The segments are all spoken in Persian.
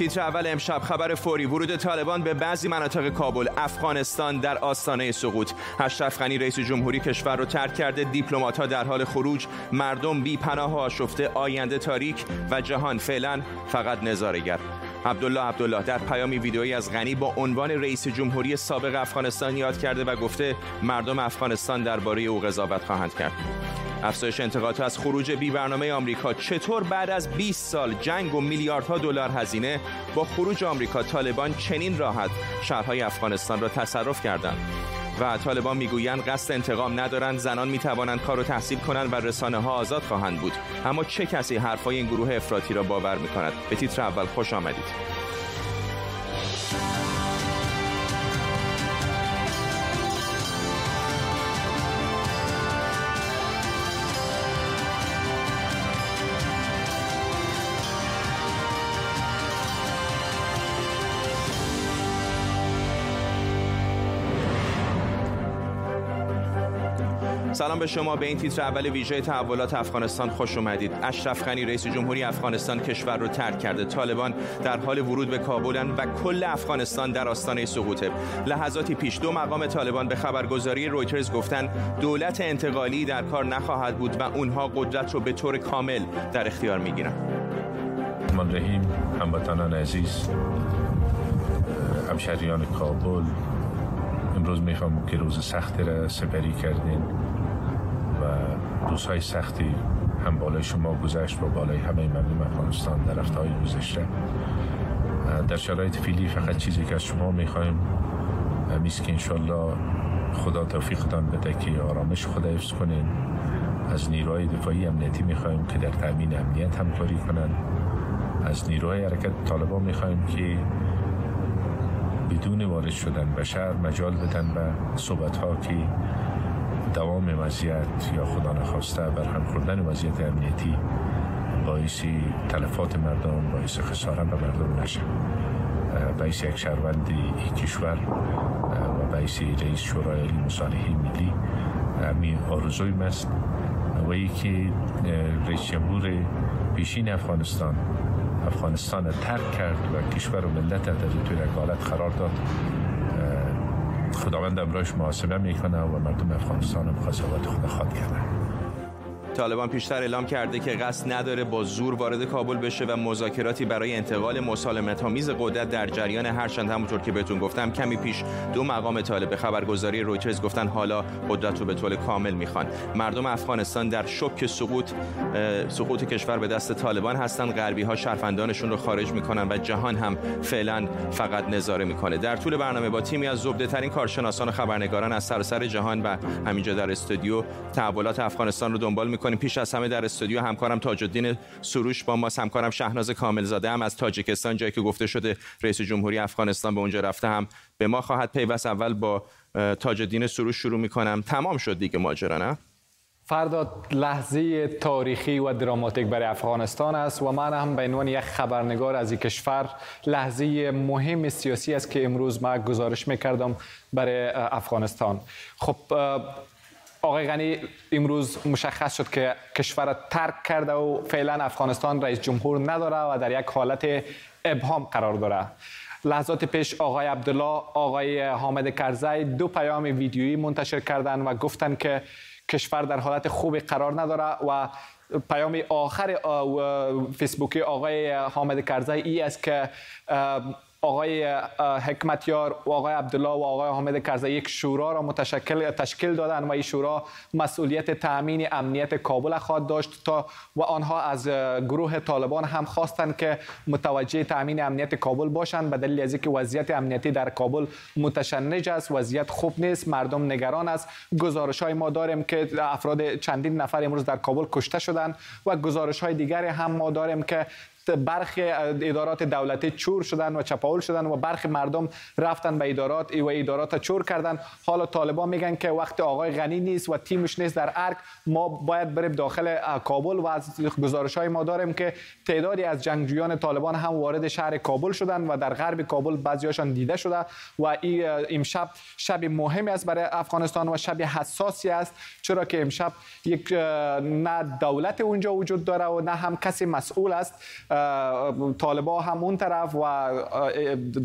تیتر اول امشب خبر فوری. ورود طالبان به بعضی مناطق کابل افغانستان در آستانه سقوط. اشرف غنی رئیس جمهوری کشور رو ترک کرده. ها در حال خروج. مردم بی پناه و آشفته. آینده تاریک و جهان فعلا فقط نظارهگر. عبدالله عبدالله در پیامی ویدئویی از غنی با عنوان رئیس جمهوری سابق افغانستان یاد کرده و گفته مردم افغانستان درباره او قضاوت خواهند کرد. افزایش انتقادها از خروج بی برنامه آمریکا چطور بعد از 20 سال جنگ و میلیاردها دلار هزینه با خروج آمریکا طالبان چنین راحت شهرهای افغانستان را تصرف کردند؟ و طالبان می‌گویند قصد انتقام ندارند زنان می‌توانند کار و تحصیل کنند و رسانه ها آزاد خواهند بود. اما چه کسی حرفای این گروه افراطی را باور می‌کند؟ به تیتر اول خوش آمدید. سلام به شما. به این تیتر اول ویژه تحولات افغانستان خوش اومدید. اشرف غنی رئیس جمهوری افغانستان کشور رو ترک کرده. طالبان در حال ورود به کابلن و کل افغانستان در آستانه سقوطه. لحظاتی پیش دو مقام طالبان به خبرگزاری رویترز گفتن دولت انتقالی در کار نخواهد بود و اونها قدرت رو به طور کامل در اختیار می‌گیرن. من رحیم هموطنان عزیز همشهریان کابل امروز می‌خوام که روز سختی را سپری کردین. روزهای سختی هم بالای شما گذشت و بالای همه مردم افغانستان در های گذشته. در شرایط فیلی فقط چیزی که از شما می‌خوایم همیست که انشالله خدا توفیقتان بده که آرامش خدا حفظ کنین. از نیروهای دفاعی امنیتی می‌خوایم که در تامین امنیت همکاری کنند. از نیروهای حرکت طالبان می‌خوایم که بدون وارد شدن به شهر مجال بدن و صحبت ها که دوام وضعیت یا خدا نخواسته برهم خوردن وضعیت امنیتی باعث تلفات مردم باعث خسارت به مردم نشه. باعث یک شهروند این کشور و باعث رئیس شورای مصالحه ملی. می آرزوی است و که رئیس جمهور پیشین افغانستان. افغانستان ترک کرد و کشور و ملت در توی حالت قرار داد. خداوند امراش محاسبه می‌کنه و مردم افغانستان هم قضاوت خود خواد کرده طالبان پیشتر اعلام کرده که قصد نداره با زور وارد کابل بشه و مذاکراتی برای انتقال مسالمت آمیز قدرت در جریان هرچند همونطور که بهتون گفتم کمی پیش دو مقام طالب خبرگزاری رویترز گفتن حالا قدرت رو به طول کامل می‌خوان. مردم افغانستان در شوک سقوط سقوط کشور به دست طالبان هستن غربی ها شرفندانشون رو خارج می‌کنن و جهان هم فعلا فقط نظاره می‌کنه. در طول برنامه با تیمی از زبده ترین کارشناسان و خبرنگاران از سراسر جهان و همینجا در استودیو تحولات افغانستان رو دنبال می‌کنیم. پیش از همه در استودیو همکارم تاج الدین سروش با ما همکارم شهناز کاملزاده هم از تاجیکستان جایی که گفته شده رئیس جمهوری افغانستان به اونجا رفته هم به ما خواهد پیوست. اول با تاج الدین سروش شروع می‌کنم. تمام شد دیگه ماجرا نه؟ فردا لحظه تاریخی و دراماتیک برای افغانستان است و من هم به عنوان یک خبرنگار از این کشور لحظه مهم سیاسی است که امروز ما گزارش می‌کردم برای افغانستان. خب آقای غنی امروز مشخص شد که کشور ترک کرده و فعلا افغانستان رئیس جمهور نداره و در یک حالت ابهام قرار داره. لحظات پیش آقای عبدالله آقای حامد کرزی دو پیام ویدیویی منتشر کردند و گفتند که کشور در حالت خوبی قرار نداره و پیام آخر فیسبوکی آقای حامد کرزی ای است که آقای حکمتیار و آقای عبدالله و آقای حامد کرزی یک شورا را متشکل تشکیل دادن و این شورا مسئولیت تامین امنیت کابل خواهد داشت تا و آنها از گروه طالبان هم خواستند که متوجه تامین امنیت کابل باشند. به دلیل از اینکه وضعیت امنیتی در کابل متشنج است وضعیت خوب نیست مردم نگران است. گزارش های ما داریم که افراد چندین نفر امروز در کابل کشته شدند و گزارش های دیگری هم ما داریم که برخی ادارات دولتی چور شدن و چپاول شدن و برخی مردم رفتن به ادارات و ادارات چور کردن. حالا طالبان میگن که وقت آقای غنی نیست و تیمش نیست در ارک ما باید بریم داخل کابل و از گزارش های ما داریم که تعدادی از جنگجویان طالبان هم وارد شهر کابل شدن و در غرب کابل بعضیاشان دیده شده و این امشب شب مهمی است برای افغانستان و شب حساسی است. چرا که امشب یک نه دولت اونجا وجود داره و نه هم کسی مسئول است. طالبا هم اون طرف و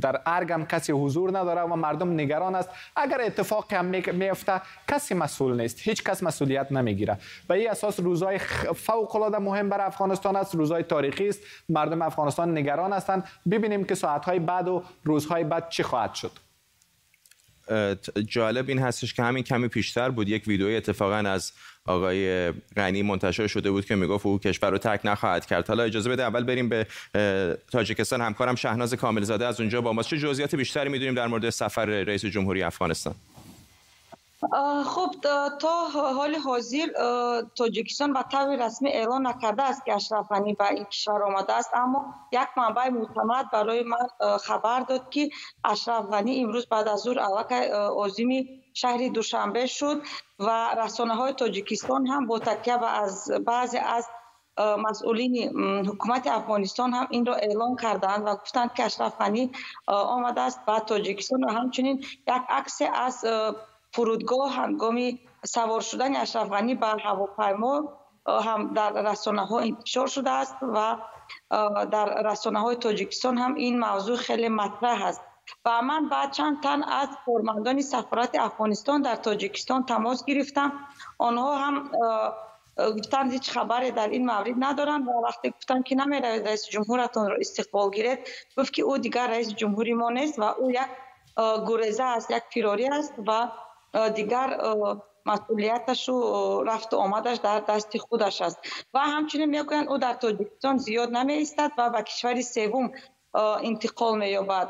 در ارگ هم کسی حضور نداره و مردم نگران است. اگر اتفاق هم میفته کسی مسئول نیست. هیچ کس مسئولیت نمی‌گیره. و این اساس روزای فوق العاده مهم برای افغانستان است. روزای تاریخی است. مردم افغانستان نگران هستند. ببینیم که ساعت بعد و روزهای بعد چی خواهد شد. جالب این هستش که همین کمی پیشتر بود. یک ویدیو اتفاقا از آقای غنی منتشر شده بود که می‌گفت او کشور رو ترک نخواهد کرد. حالا اجازه بده اول بریم به تاجیکستان. همکارم شهناز کاملزاده از اونجا با ما چه جزئیات بیشتری می‌دونیم در مورد سفر رئیس جمهوری افغانستان؟ خب تا حال حاضر تاجیکستان به طور رسمی اعلان نکرده است که اشرف غنی به این کشور آمده است. اما یک منبع معتمد برای من خبر داد که اشرف غنی امروز بعد از ظهر الک عازم شهر دوشنبه شد و رسانه های تاجیکستان هم با تکیه از بعضی از مسئولین حکومت افغانستان هم این را اعلام کردند و گفتند که اشرف غنی آمده است به تاجیکستان و همچنین یک عکس از فرودگاه هنگامی سوار شدن اشرف غنی بر هواپیما هم در رسانه ها انتشار شده است و در رسانه های تاجیکستان هم این موضوع خیلی مطرح است. و من بعد چند تن از فرماندان سفارت افغانستان در تاجیکستان تماس گرفتم. آنها هم گفتن هیچ خبری در این مورد ندارن و وقتی گفتن که نمیره رئیس جمهورتون را استقبال گیرد گفت که او دیگر رئیس جمهوری ما نیست و او یک گریزه است یک فراری است و دیگر مسئولیتش و رفت و آمدش در دست خودش است. و همچنین می‌گویند او در تاجیکستان زیاد نمی ایستد و به کشور سوم انتقال می یابد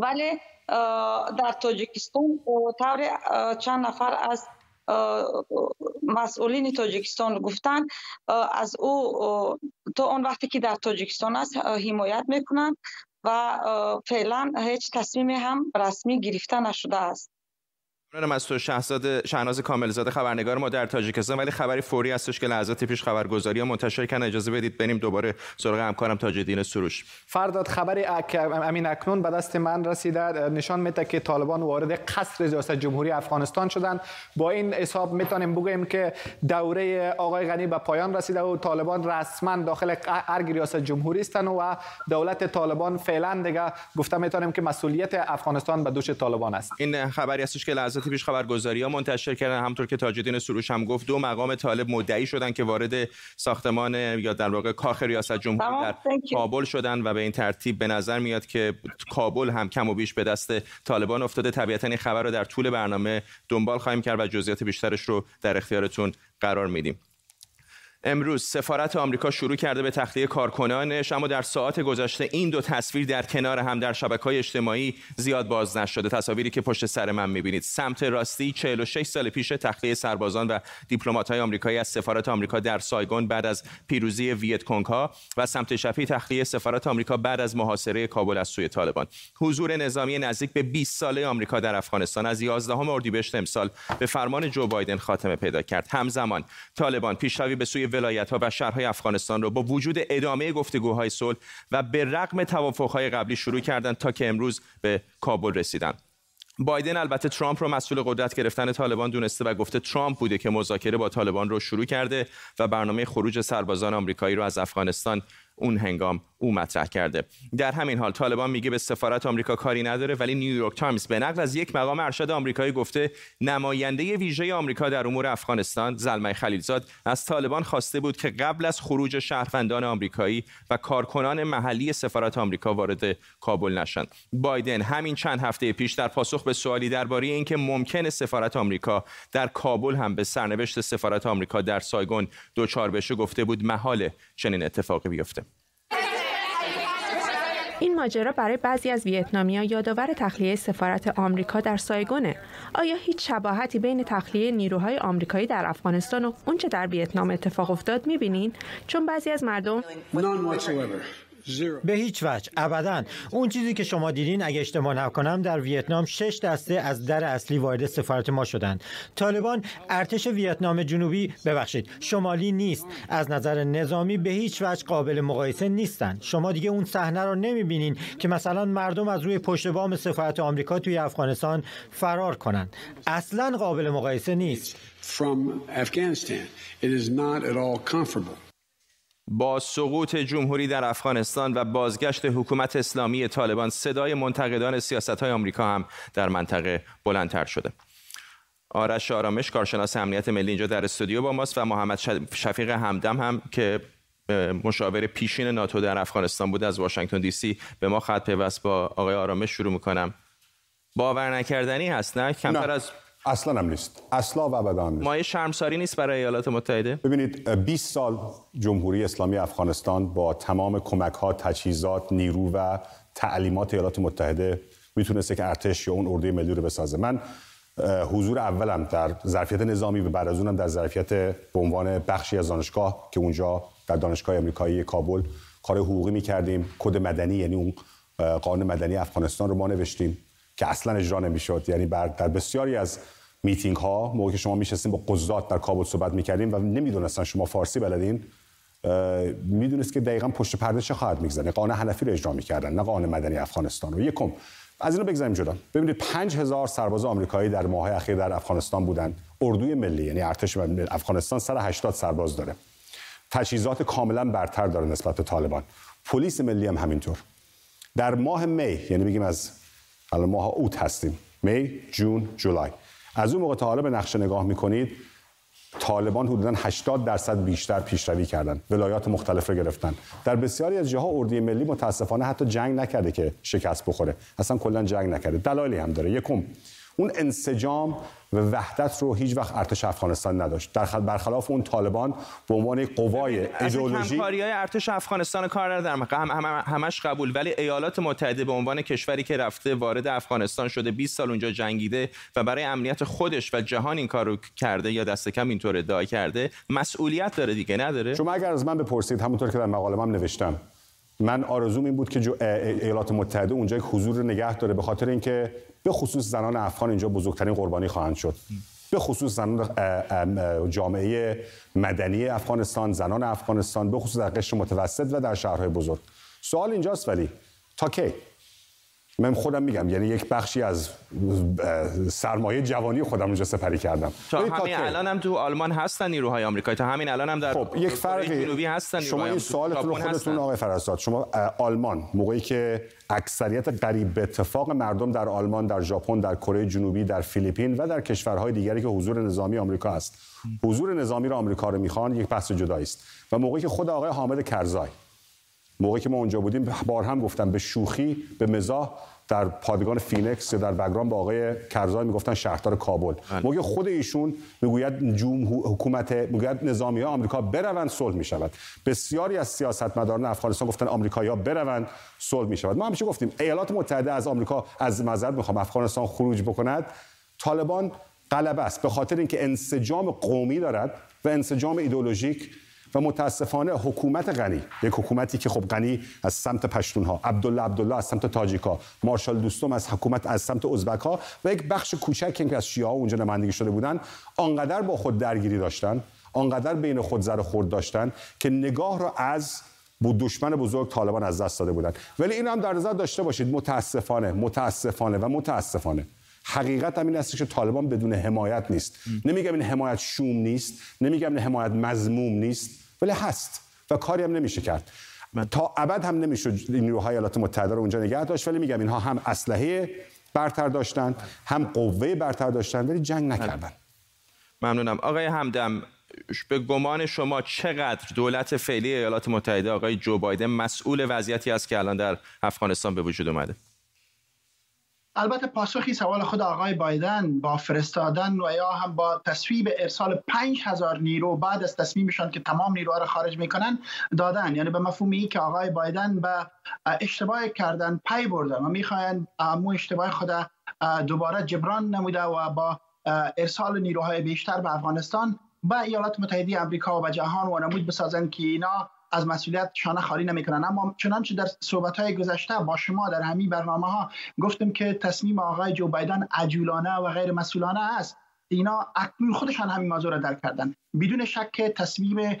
ولی در تاجیکستان طور چند نفر از مسئولین تاجیکستان گفتند از او تا اون وقتی که در تاجیکستان است حمایت می‌کنند و فعلا هیچ تصمیم هم رسمی گرفته نشده است. ممنونم از تو شهزاد شهناز کاملزاده خبرنگار ما در تاجیکستان ولی خبری فوری هستش که لحظات پیش خبرگزاری منتشر کردن. اجازه بدید بریم دوباره سراغ همکارم تاجدین سروش. فرداد خبری امین اکنون به دست من رسیده. نشان میده که طالبان وارد قصر ریاست جمهوری افغانستان شدند با این حساب می‌تونیم بگوییم که دوره آقای غنی به پایان رسیده و طالبان رسما داخل ارگ ریاست جمهوری هستند و دولت طالبان فعلا دیگه گفته می‌تونیم که مسئولیت افغانستان به دوش طالبان است. این خبری هستش که لحظات پیش خبرگزاری ها منتشر کردن. همطور که تاجدین سروش هم گفت دو مقام طالب مدعی شدن که وارد ساختمان یا در واقع کاخ ریاست جمهوری در کابل شدن و به این ترتیب به نظر میاد که کابل هم کم و بیش به دست طالبان افتاده. طبیعتا این خبر رو در طول برنامه دنبال خواهیم کرد و جزئیات بیشترش رو در اختیارتون قرار میدیم. امروز سفارت آمریکا شروع کرده به تخلیه کارکنانش اما در ساعات گذشته این دو تصویر در کنار هم در شبکه های اجتماعی زیاد باز نشده. تصاویری که پشت سر من می‌بینید. سمت راستی 46 سال پیش تخلیه سربازان و دیپلمات های آمریکایی از سفارت آمریکا در سایگون بعد از پیروزی ویت ها و سمت شفی تخلیه سفارت آمریکا بعد از محاصره کابل از سوی طالبان. حضور نظامی نزدیک به 20 ساله آمریکا در افغانستان از 11 اردیبهشت امسال به فرمان جو بایدن خاتمه پیدا کرد. همزمان طالبان پیشروی به سوی ولایت ها و شهرهای افغانستان رو با وجود ادامه گفتگوهای صلح و به رغم توافقهای قبلی شروع کردند تا که امروز به کابل رسیدن. بایدن البته ترامپ رو مسئول قدرت گرفتن طالبان دونسته و گفته ترامپ بوده که مذاکره با طالبان رو شروع کرده و برنامه خروج سربازان آمریکایی رو از افغانستان اون هنگام او مطرح کرده. در همین حال طالبان میگه به سفارت آمریکا کاری نداره ولی نیویورک تایمز به نقل از یک مقام ارشد آمریکایی گفته نماینده ویژه آمریکا در امور افغانستان زلمه خلیلزاد از طالبان خواسته بود که قبل از خروج شهروندان آمریکایی و کارکنان محلی سفارت آمریکا وارد کابل نشند بایدن همین چند هفته پیش در پاسخ به سوالی درباره اینکه ممکن سفارت آمریکا در کابل هم به سرنوشت سفارت آمریکا در سایگون دوچار بشه گفته بود محال چنین اتفاقی بیفته. ماجرا برای بعضی از ویتنامیا یادآور تخلیه سفارت آمریکا در سایگونه. آیا هیچ شباهتی بین تخلیه نیروهای آمریکایی در افغانستان و اونچه در ویتنام اتفاق افتاد می‌بینین؟ چون بعضی از مردم به هیچ وجه. ابدا. اون چیزی که شما دیدین اگه اشتباه نکنم در ویتنام شش دسته از در اصلی وارد سفارت ما شدند. طالبان ارتش ویتنام جنوبی ببخشید شمالی نیست. از نظر نظامی به هیچ وجه قابل مقایسه نیستند. شما دیگه اون صحنه رو نمی‌بینین که مثلا مردم از روی پشت بام سفارت آمریکا توی افغانستان فرار کنند. اصلا قابل مقایسه نیست. با سقوط جمهوری در افغانستان و بازگشت حکومت اسلامی طالبان صدای منتقدان سیاست های آمریکا هم در منطقه بلندتر شده. آرش آرامش کارشناس امنیت ملی اینجا در استودیو با ماست و محمد شفیق همدم هم که مشاور پیشین ناتو در افغانستان بود از واشنگتن دی سی. به ما خط پیوست با آقای آرامش شروع می‌کنم. باور نکردنی هست نه. کمتر از اصلا هم نیست. اصلا و ابدا نیست. مایه شرمساری نیست برای ایالات متحده؟ ببینید 20 سال جمهوری اسلامی افغانستان با تمام کمک ها تجهیزات نیرو و تعلیمات ایالات متحده می‌تونسته که ارتش یا اون اردوی ملی رو بسازه. من حضور اولم در ظرفیت نظامی و بعد از اونم در ظرفیت به عنوان بخشی از دانشگاه که اونجا در دانشگاه آمریکایی کابل کار حقوقی می‌کردیم. کد مدنی یعنی اون قانون مدنی افغانستان رو ما نوشتیم که اصلا اجرا نمی‌شد. یعنی بر در بسیاری از میتینگ ها موقعی که شما میشستیم با قضات در کابل صحبت می‌کردیم و نمی‌دونستن شما فارسی بلدین می‌دونست که دقیقا پشت پرده چه خواهد میگذره قانون حنفی رو اجرا می‌کردن نه قانون مدنی افغانستان رو. یکم از اینو بگذاریم جدا. ببینید 5000 سرباز آمریکایی در ماه اخیر در افغانستان بودند اردوی ملی یعنی ارتش افغانستان 180 سرباز داره. تجهیزات کاملا برتر داره نسبت به طالبان. پلیس ملی هم همینطور. در ماه می یعنی بگیم از الان ماه اوت هستیم. می جون جولای. از اون موقع تا حالا به نقشه نگاه می‌کنید طالبان حدودا 80 درصد بیشتر پیشروی کردن ولایات مختلف رو گرفتن. در بسیاری از جاها اردوی ملی متاسفانه حتی جنگ نکرده که شکست بخوره. اصلا کلا جنگ نکرده. دلایلی هم داره. یکم اون انسجام و وحدت رو هیچ وقت ارتش افغانستان نداشت. در برخلاف اون طالبان به عنوان قوای ایدئولوژی های ارتش افغانستان کار ندارم هم همش قبول. ولی ایالات متحده به عنوان کشوری که رفته وارد افغانستان شده 20 سال اونجا جنگیده و برای امنیت خودش و جهان این کارو کرده یا دست کم اینطور ادعا کرده مسئولیت داره دیگه نداره؟ شما اگر از من بپرسید همونطور که در مقاله نوشتم من آرزوم این بود که ایالات متحده اونجا یک حضور رو نگه داره به خاطر اینکه به خصوص زنان افغان اینجا بزرگترین قربانی خواهند شد. به خصوص زنان جامعه مدنی افغانستان زنان افغانستان به خصوص در قشر متوسط و در شهرهای بزرگ. سوال اینجاست ولی تا کی؟ من خودم میگم یعنی یک بخشی از سرمایه جوانی خودم اونجا سپری کردم. همین الان هم تو آلمان هستن نیروهای آمریکایی. تا همین الان هم در خب یک فرقی جنوبی هستن شما این سوالتون رو خودتون آقای فرستاد. شما آلمان موقعی که اکثریت قریب به اتفاق مردم در آلمان در ژاپن در کره جنوبی در فیلیپین و در کشورهای دیگری که حضور نظامی آمریکا است. حضور نظامی رو آمریکا رو می‌خوان یک بحث جدایی است. و موقعی که خود آقای حامد کرزای موقعی که ما اونجا بودیم بار هم گفتم به شوخی به مزاح در پادگان فینیکس یا در بگرام با آقای کرزای می‌گفتن شهردار کابل. بله. موقع خود ایشون می‌گوید جوم حکومت می‌گوید نظامی ها آمریکا بروند صلح می‌شود. بسیاری از سیاستمداران افغانستان گفتن آمریکایی‌ها بروند صلح می‌شود. ما همیشه گفتیم ایالات متحده از آمریکا از معذرت می‌خوام افغانستان خروج بکند طالبان غلبه است. به خاطر اینکه انسجام قومی دارد و انسجام ایدولوژیک و متاسفانه حکومت غنی یک حکومتی که خب غنی از سمت پشتون ها عبدالله عبدالله از سمت تاجیکا مارشال دوستم از حکومت از سمت ازبک ها و یک بخش کوچک که از شیعه ها اونجا نمایندگی شده بودن آنقدر با خود درگیری داشتن آنقدر بین خود زر خورد داشتن که نگاه را از بود دشمن بزرگ طالبان از دست داده بودن. ولی این هم در نظر داشته باشید متاسفانه متاسفانه و متاسفانه حقیقت هم این است که طالبان بدون حمایت نیست. نمیگم این حمایت شوم نیست نمیگم این حمایت مزموم نیست ولی هست و کاری هم نمیشه کرد. تا ابد هم نمیشه نیروهای ایالات متحده رو اونجا نگه داشت ولی میگم اینها هم اسلحه برتر داشتن هم قوه برتر داشتن ولی جنگ نکردن ممنونم. آقای همدم به گمان شما چقدر دولت فعلی ایالات متحده آقای جو بایدن مسئول وضعیتی است که الان در افغانستان به وجود اومده؟ البته پاسخی سوال خود آقای بایدن با فرستادن و یا هم با تصویب ارسال 5000 نیرو بعد از تصمیمشان که تمام نیروها را خارج می‌کنن دادن. یعنی به مفهومی که آقای بایدن به اشتباه کردن پی بردن و می‌خواین مو اشتباه خود دوباره جبران نموده و با ارسال نیروهای بیشتر به افغانستان و ایالات متحده آمریکا و جهان و نمود بسازن که اینا از مسئولیت شانه خالی نمی‌کنن. اما چنانچه در صحبت های گذشته با شما در همین برنامه ها گفتم که تصمیم آقای جو بایدن عجولانه و غیر مسئولانه است. اینا اکنون خودشان همین موضوع را درک کردن. بدون شک تصمیم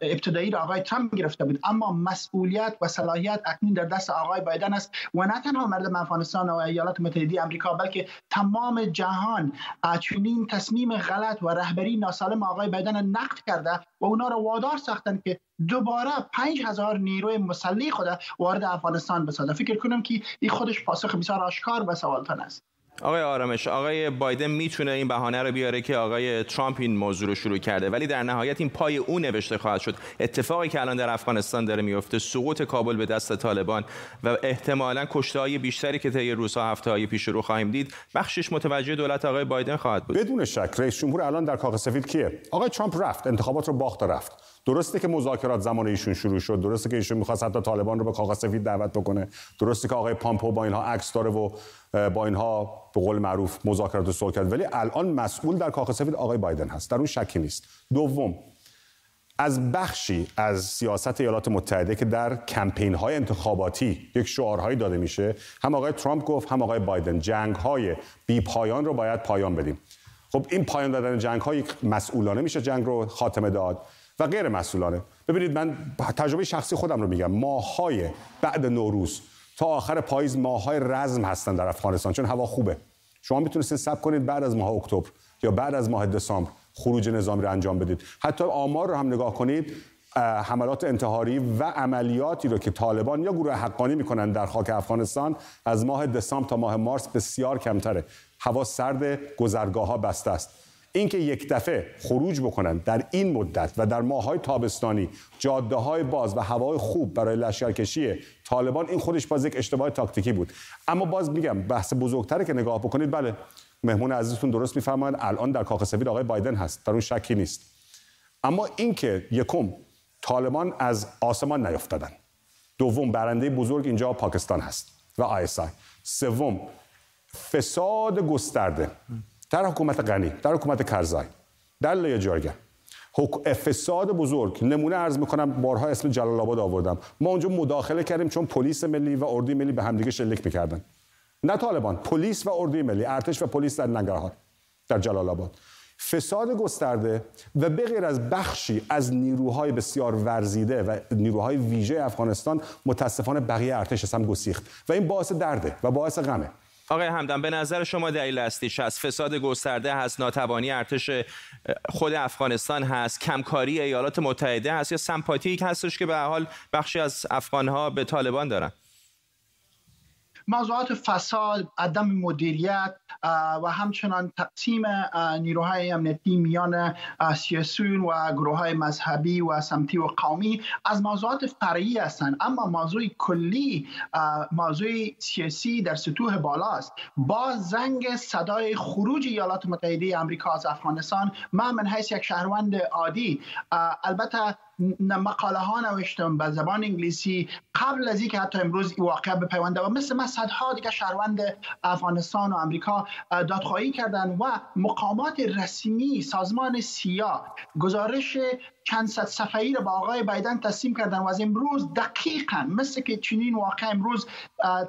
ابتدایی را آقای ترامپ گرفته بود. اما مسئولیت و صلاحیت اکنون در دست آقای بایدن است و نه تنها مردم افغانستان و ایالات متحده آمریکا بلکه تمام جهان چنین تصمیم غلط و رهبری ناسالم آقای بایدن نقد کرده و اونا را وادار ساختن که دوباره پنج هزار نیروی مسلح خود وارد افغانستان بسازه. فکر کنم که این خودش پاسخ بسیار آشکار و سوالتان است. آقای آرامش آقای بایدن می‌تونه این بهانه رو بیاره که آقای ترامپ این موضوع رو شروع کرده ولی در نهایت این پای او نوشته خواهد شد. اتفاقی که الان در افغانستان داره میفته سقوط کابل به دست طالبان و احتمالا کشته های بیشتری که طی روزها هفته های پیش رو خواهیم دید بخشش متوجه دولت آقای بایدن خواهد بود. بدون شک رئیس جمهور الان در کاخ سفید کیه؟ آقای ترامپ رفت انتخابات رو باخت رفت. درسته که مذاکرات زمان ایشون شروع شد درسته که ایشون می‌خواست حتی طالبان رو به کاخ سفید دعوت بکنه درسته که آقای پامپو با اینها عکس داره و با اینها به قول معروف مذاکرات صلح کرد. ولی الان مسئول در کاخ سفید آقای بایدن هست. در اون شکی نیست. دوم از بخشی از سیاست ایالات متحده که در کمپین های انتخاباتی یک شعارهایی داده میشه هم آقای ترامپ گفت هم آقای بایدن جنگ های بی پایان رو باید پایان بدیم. خب این پایان دادن جنگ های مسئولانه میشه جنگ رو خاتمه داد و غیر مسئولانه. ببینید من تجربه شخصی خودم رو میگم. ماهای بعد نوروز تا آخر پاییز ماهای رزم هستن در افغانستان چون هوا خوبه. شما می‌تونستید سب کنید بعد از ماه اکتبر یا بعد از ماه دسامبر خروج نظامی رو انجام بدید. حتی آمار رو هم نگاه کنید حملات انتحاری و عملیاتی رو که طالبان یا گروه حقانی می‌کنن در خاک افغانستان از ماه دسامبر تا ماه مارس بسیار کمتره. هوا سرد گذرگاه ها بسته است. اینکه یک دفعه خروج بکنن در این مدت و در ماهای تابستانی جاده های باز و هوای خوب برای لشکرکشی طالبان این خودش باز یک اشتباه تاکتیکی بود. اما باز میگم بحث بزرگتره که نگاه بکنید. بله مهمون عزیزتون درست میفرمایند الان در کاخ سفید آقای بایدن هست در اون شکی نیست. اما اینکه یکم طالبان از آسمان نیفتادن. دوم برنده بزرگ اینجا پاکستان هست و آیسای سوم فساد گسترده. در حکومت غنی در حکومت کرزای در لیا جارگه فساد بزرگ. نمونه ارز می‌کنم بارها اسم جلال آباد آوردم. ما اونجا مداخله کردیم چون پلیس ملی و اردوی ملی به همدیگه شلیک می‌کردن. نه طالبان پلیس و اردوی ملی ارتش و پلیس در ننگرهار در جلال آباد. فساد گسترده و به غیر از بخشی از نیروهای بسیار ورزیده و نیروهای ویژه افغانستان متاسفانه بقیه ارتش هم گسیخت. و این باعث درده و باعث غمه. آقای همدان به نظر شما دلیل اصلیش هست فساد گسترده هست ناتوانی ارتش خود افغانستان هست کمکاری ایالات متحده هست یا سمپاتی هستش که به حال بخشی از افغانها به طالبان دارن؟ موضوعات فساد عدم مدیریت و همچنان تقسیم نیروهای امنیتی میان سیاسیون و گروه های مذهبی و سمتی و قومی از موضوعات فرعی هستند اما موضوع کلی موضوع سیاسی در سطوح بالاست. با زنگ صدای خروج ایالات متحده آمریکا از افغانستان من من حیث یک شهروند عادی. البته مقاله ها نوشتم به زبان انگلیسی. قبل از اینکه حتی امروز این واقعه بپیونده و مثل من صدها دیگه شهروند افغانستان و امریکا دادخواهی کردن و مقامات رسمی سازمان سیا گزارش چند صد صفحه‌ای را با آقای بایدن تسلیم کردن و از امروز دقیقا مثل که چنین واقع امروز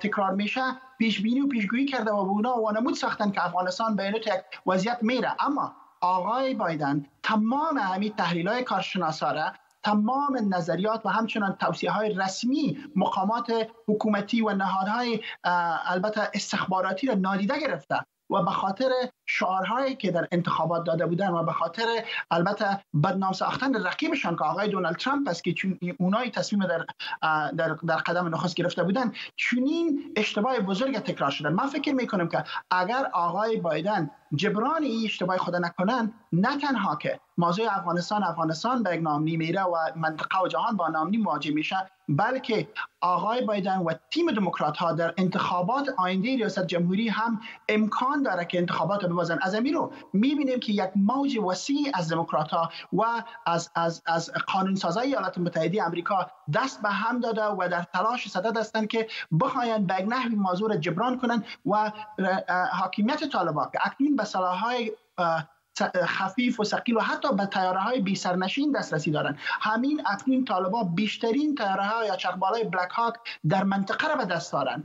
تکرار میشه پیش بینی و پیشگویی کرده و اونا وانمود ساختن که افغانستان به یک وضعیت میره. اما آقای بایدن تمام همین تحلیل های کارشناسا را تمام نظریات و همچنان توصیه های رسمی مقامات حکومتی و نهادهای البته استخباراتی را نادیده گرفته و به خاطر شعارهایی که در انتخابات داده بودن و به خاطر البته بدنام ساختن رقیبشان که آقای دونالد ترامپ است که چون اونایی تصمیم در, در, در قدم نخست گرفته بودن چونین اشتباه بزرگ تکرار شدن. من فکر می‌کنم که اگر آقای بایدن جبران این اشتباه خود نکنن نه تنها که موضوع افغانستان افغانستان به یک نامنی میره و منطقه و جهان با نامنی مواجه میشه بلکه آقای بایدن و تیم دموکرات ها در انتخابات آینده ریاست جمهوری هم امکان داره که انتخابات رو ببازن از امیر رو می‌بینیم که یک موج وسیع از دموکرات ها و از از از قانون سازای ایالات متحده آمریکا دست به هم داده و در تلاش صدد هستند که بخواین به نحوی موضوع جبران کنند و حاکمیت طالبان که اکنون به صلاحهای خفیف و ثقیل و حتی به تیاره های بی سرنشین دسترسی دارن. همین اکنون طالبا بیشترین تیاره ها یا چرخبال بلک هاک در منطقه را به دست دارن.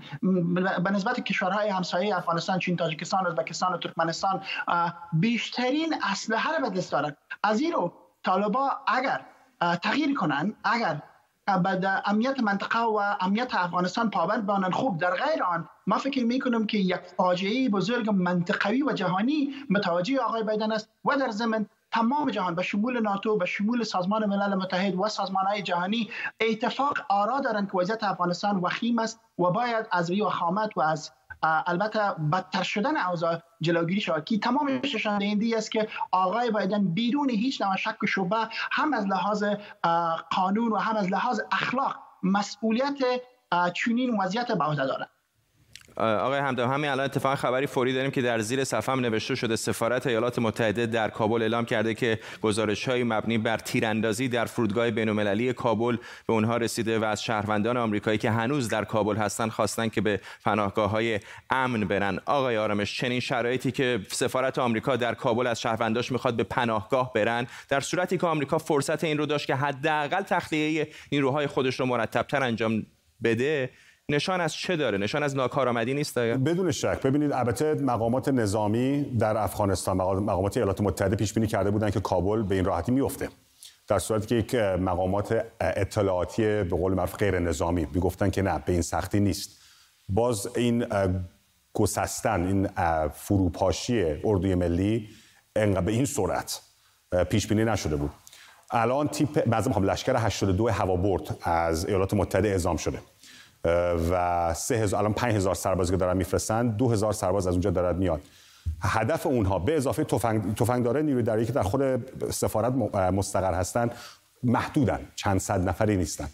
به نسبت کشورهای همسایه افغانستان چین تاجیکستان ازبکستان و ترکمنستان بیشترین اسلحه را به دست دارن. از این رو طالبا اگر تغییر کنن اگر به امنیت منطقه و امنیت افغانستان پابند بانن خوب. در غیر آن ما فکر می کنم که یک فاجعه بزرگ منطقوی و جهانی متوجه آقای بایدن است و در زمن تمام جهان به شمول ناتو به شمول سازمان ملل متحد و سازمان های جهانی اتفاق آرا دارند که وضعیت افغانستان وخیم است و باید از و خامت و از البته بدتر شدن اوضاع جلوگیری شود که تمامش نشان دهنده است که آقای بایدن بدون هیچ نوع شک و شبه هم از لحاظ قانون و هم از لحاظ اخلاق مسئولیت چنین وضعیت به عهده دارد. آقای همدم همین الان اتفاق خبری فوری داریم که در زیر صفحه نوشته شده سفارت ایالات متحده در کابل اعلام کرده که گزارش های مبنی بر تیراندازی در فرودگاه بین‌المللی کابل به اونها رسیده و از شهروندان آمریکایی که هنوز در کابل هستن خواستن که به پناهگاه های امن برن. آقای آرامش چنین شرایطی که سفارت آمریکا در کابل از شهرونداش می‌خواد به پناهگاه برن در صورتی که آمریکا فرصت این رو داشت که حداقل تخلیه نیروهای خودش رو مرتبتر انجام بده نشان از چه داره؟ نشان از ناکارآمدی نیست بدون شک. ببینید البته مقامات نظامی در افغانستان مقامات ایالات متحده پیش بینی کرده بودند که کابل به این راحتی میفته در صورتی که یک مقامات اطلاعاتی به قول معروف غیر نظامی می‌گفتن که نه به این سختی نیست. باز این گسستن این فروپاشی اردوی ملی انقدر به این سرعت پیش بینی نشده بود. الان تیپ بعضی لشکر 82 هوابرد از ایالات متحده اعزام شده. و سه هزار الان 5000 سرباز که دارن میفرستن. 2000 سرباز از اونجا دارد میاد هدف اونها به اضافه تفنگ تفنگدار نیروی دریایی که در خود سفارت مستقر هستن محدودن. چند صد نفری نیستن.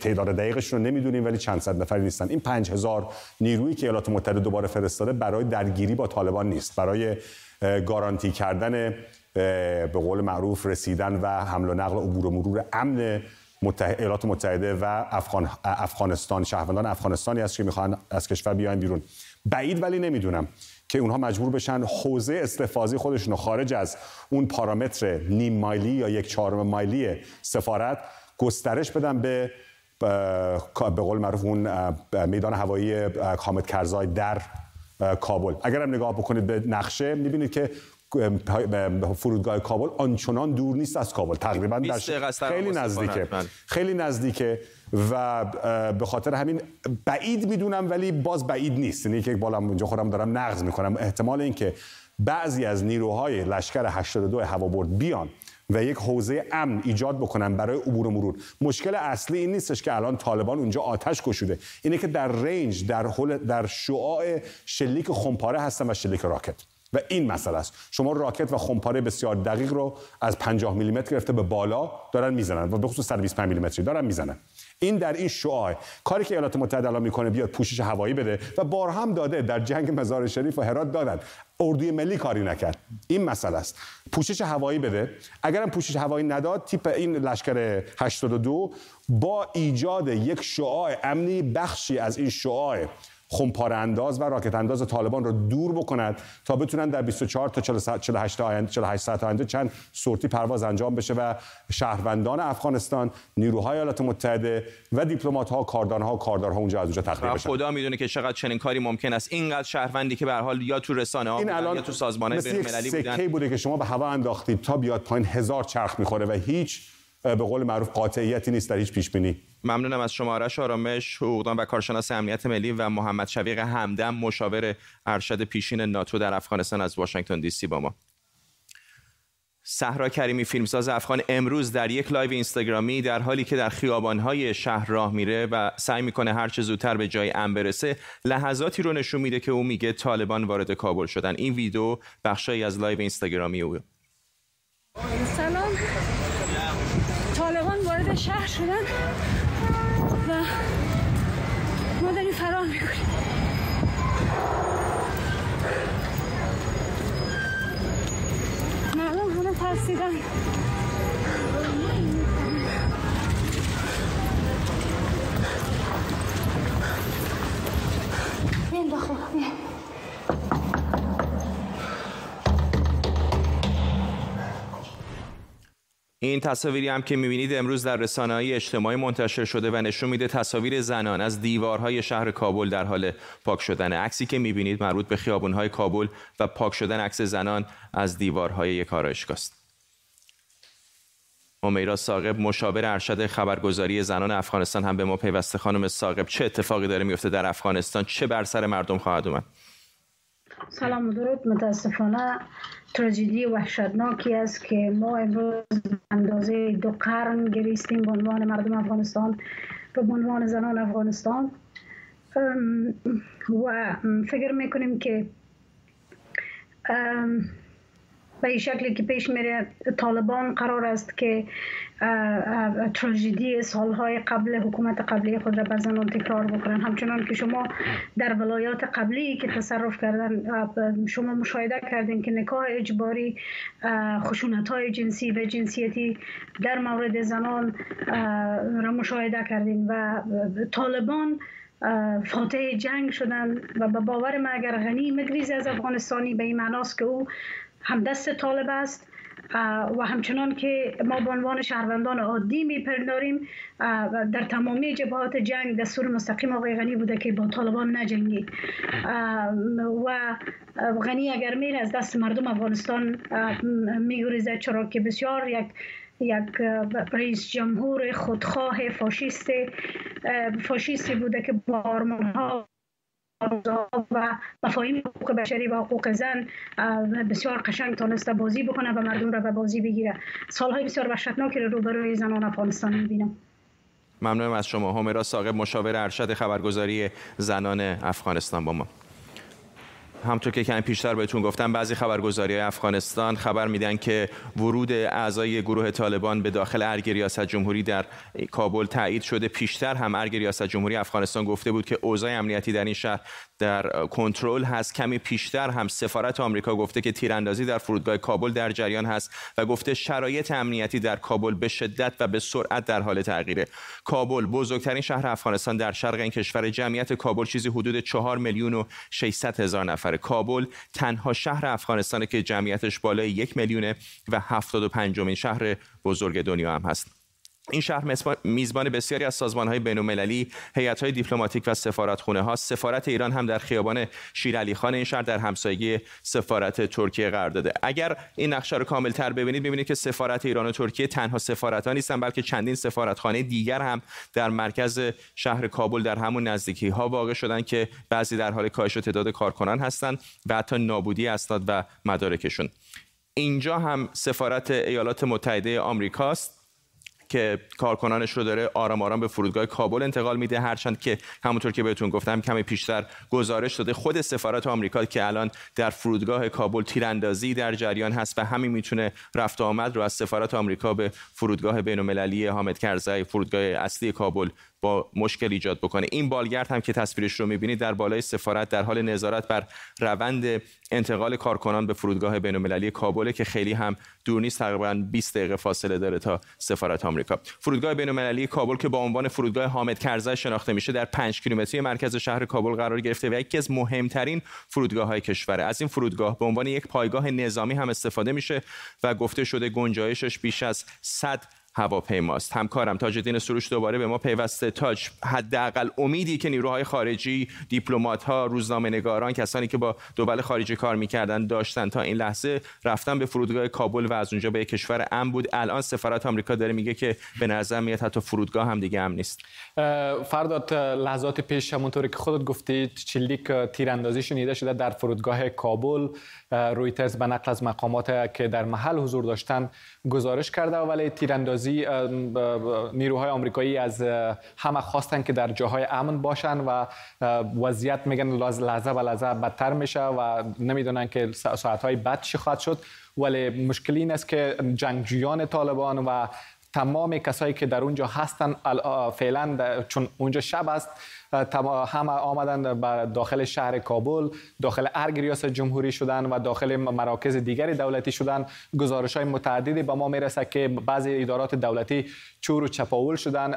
تعداد دقیقش رو نمی‌دونیم ولی چند صد نفری نیستن. این 5000 نیرویی که ایالات متحده دوباره فرستاده برای درگیری با طالبان نیست. برای گارانتی کردن به قول معروف رسیدن و حمل و نقل عبور و مرور امن ایالات متحده و افغان، افغانستان شهروندان افغانستانی است که می‌خوان از کشور بیاین بیرون. بعید ولی نمی‌دونم که اونها مجبور بشن حوزه استفاضی خودشون خارج از اون پارامتر نیم مایلی یا یک چهارم مایلی سفارت گسترش بدن به به قول معروف اون میدان هوایی حامد کرزای در کابل. اگر هم نگاه بکنید به نقشه می‌بینید که فرودگاه کابل آنچنان دور نیست از کابل. تقریبا در خیلی نزدیکه. خیلی نزدیکه و به خاطر همین بعید می‌دونم ولی باز بعید نیست. یعنی که بالا اونجا خودم دارم نقض می‌کنم. احتمال اینکه بعضی از نیروهای لشکر 82 هوابرد بیان و یک حوزه امن ایجاد بکنن برای عبور و مرور. مشکل اصلی این نیستش که الان طالبان اونجا آتش کشوده اینه که در رنج در در شعاع شلیک خمپاره هستن و شلیک راکت. و این مسئله است. شما راکت و خمپاره بسیار دقیق رو از 50 میلیمتر گرفته به بالا دارن می‌زنن و به خصوص 125 میلیمتری دارن می‌زنن. این در این شعاع. کاری که ایالات متحده الان می‌کنه بیاد پوشش هوایی بده و بار هم داده در جنگ مزار شریف و هرات دادن. اردوی ملی کاری نکرد. این مسئله است. پوشش هوایی بده. اگرم پوشش هوایی نداد تیپ این لشکر 82 با ایجاد یک شعاع امنی بخشی از این شعاع. خمپاره انداز و راکت انداز طالبان رو دور بکند تا بتونن در 24 تا 48 آینده 48 ساعت آینده چند سورتی پرواز انجام بشه و شهروندان افغانستان نیروهای ایالات متحده و دیپلمات ها کاردان ها کاردارها اونجا از اونجا تخلیه بشن. خدا می‌دونه که چقدر چنین کاری ممکن است. اینقدر شهروندی که به حال یا تو رسانه ها یا تو سازمان بین‌المللی بودن. بوده که شما به هوا انداختید تا بیاد پایین هزار چرخ می‌خوره و هیچ به قول معروف قاطعیتی نیست در هیچ پیش بینی ممنونم از شما آرش آرامش حقوقدان و کارشناس امنیت ملی و محمد شویق همدم مشاور ارشد پیشین ناتو در افغانستان از واشنگتن دی سی با ما. صحرا کریمی فیلمساز افغان امروز در یک live اینستاگرامی در حالی که در خیابانهای شهر راه میره و سعی می‌کنه هر چه زودتر به جای امنی برسه لحظاتی رو نشون میده که او میگه طالبان وارد کابل شدن. این ویدیو بخشی از لایو اینستاگرامی او. سلام. طالبان وارد شهر شدن. ترسیدن این تصاویری هم که می‌بینید امروز در رسانه های اجتماعی منتشر شده و نشون میده تصاویر زنان از دیوارهای شهر کابل در حال پاک شدن. عکسی که می‌بینید مربوط به خیابونهای کابل و پاک شدن عکس زنان از دیوارهای یک آرایشگاه است. امیرا ساقب مشاور ارشد خبرگزاری زنان افغانستان هم به ما پیوسته. خانم ساقب چه اتفاقی داره میفته در افغانستان؟ چه بر سر مردم خواهد اومد؟ سلام و درود. متاسفانه تراژدی وحشتناکی است که ما امروز اندازه دو قرن گریستیم به عنوان مردم افغانستان به عنوان زنان افغانستان. و فکر می‌کنیم که به این شکلی که پیش میره طالبان قرار است که تراژدی سالهای قبل حکومت قبلی خود را به زنان تکرار بکنن. همچنان که شما در ولایات قبلی که تصرف کردن شما مشاهده کردین که نکاح اجباری خشونت های جنسی و جنسیتی در مورد زنان را مشاهده کردین و طالبان فاتح جنگ شدن و به باور ما اگر غنی مگریز از افغانستانی به این معناست که او هم دست طالب است و همچنان که ما به عنوان شهروندان عادی میپنداریم در تمامی جبهات جنگ دستور مستقیم آقای غنی بوده که با طالبان نجنگی. و غنی اگر میره از دست مردم افغانستان میگریزه چرا که بسیار یک یک رئیس جمهور خودخواه فاشیست فاشیستی بوده که با ها و مفاهیم حقوق بشری و حقوق زن بسیار قشنگ تونسته بازی بکنه و مردم را به بازی بگیره. سالهای بسیار وحشتناکی رو روبروی زنان افغانستان می‌بینم. ممنونم از شما. همیرا ساقب مشاور ارشد خبرگزاری زنان افغانستان با ما. همطور که کمی پیشتر بهتون گفتم بعضی خبرگزاری افغانستان خبر میدن که ورود اعضای گروه طالبان به داخل ارگ ریاست جمهوری در کابل تایید شده. پیشتر هم ارگ ریاست جمهوری افغانستان گفته بود که اوضاع امنیتی در این شهر در کنترل هست. کمی پیشتر هم سفارت آمریکا گفته که تیراندازی در فرودگاه کابل در جریان هست و گفته شرایط امنیتی در کابل به شدت و به سرعت در حال تغییره. کابل بزرگترین شهر افغانستان در شرق این کشور جمعیت کابل چیزی حدود 4 میلیون و 600 هزار نفره. کابل تنها شهر افغانستان که جمعیتش بالای یک میلیونه و 75 شهر بزرگ دنیا هم هست. این شهر میزبان بسیاری از سازمان های بین المللی، هیئت های دیپلماتیک و سفارتخونه ها سفارت ایران هم در خیابان شیرعلی خان این شهر در همسایگی سفارت ترکیه قرار داده. اگر این نقشه رو کامل تر ببینید ببینید که سفارت ایران و ترکیه تنها سفارت ها نیستن بلکه چندین سفارتخانه دیگر هم در مرکز شهر کابل در همون نزدیکی ها واقع شدن که بعضی در حال کاهش تعداد کارکنان هستند و حتی نابودی اسناد و مدارکشون. اینجا هم سفارت ایالات متحده آمریکاست که کارکنانش رو داره آرام آرام به فرودگاه کابل انتقال میده. هرچند که همونطور که بهتون گفتم کمی پیشتر گزارش داده. خود سفارت آمریکا که الان در فرودگاه کابل تیراندازی در جریان هست و همین می‌تونه رفت آمد رو از سفارت آمریکا به فرودگاه بین‌المللی حامد کرزی فرودگاه اصلی کابل با مشکل ایجاد بکنه. این بالگرد هم که تصویرش رو می‌بینید در بالای سفارت در حال نظارت بر روند انتقال کارکنان به فرودگاه بین‌المللی کابل که خیلی هم دور نیست تقریبا 20 دقیقه فاصله داره تا سفارت آمریکا. فرودگاه بین‌المللی کابل که با عنوان فرودگاه حامد کرزی شناخته میشه در 5 کیلومتری مرکز شهر کابل قرار گرفته و یکی از مهمترین فرودگاه های کشوره از این فرودگاه به عنوان یک پایگاه نظامی هم استفاده میشه و گفته شده گنجایشش بیش از 100 هواپیماست. همکارم تاج الدین سروش دوباره به ما پیوسته. تاج حداقل امیدی که نیروهای خارجی دیپلمات ها روزنامه نگاران کسانی که با دول خارجی کار می‌کردن داشتن تا این لحظه رفتن به فرودگاه کابل و از اونجا به کشور ام بود. الان سفارت آمریکا داره میگه که به نظر میاد حتی فرودگاه هم دیگه ام نیست. فرداد لحظات پیش همونطوری که خودت گفتی چلیک تیراندازی شنیده شده در فرودگاه کابل. رویترز به نقل از مقامات که در محل حضور داشتن گزارش کرده ولی تیراندازی نیروهای آمریکایی از همه خواستن که در جاهای امن باشن و وضعیت میگن لحظه و لحظه بدتر میشه و نمی‌دونن که ساعتهای بعد چی خواهد شد. ولی مشکلی این است که جنگجویان طالبان و تمام کسایی که در اونجا هستن فعلا چون اونجا شب است همه آمدن داخل شهر کابل داخل ارگ ریاست جمهوری شدن و داخل مراکز دیگری دولتی شدن. گزارش های متعددی به ما می‌رسه که بعضی ادارات دولتی چور و چپاول شدن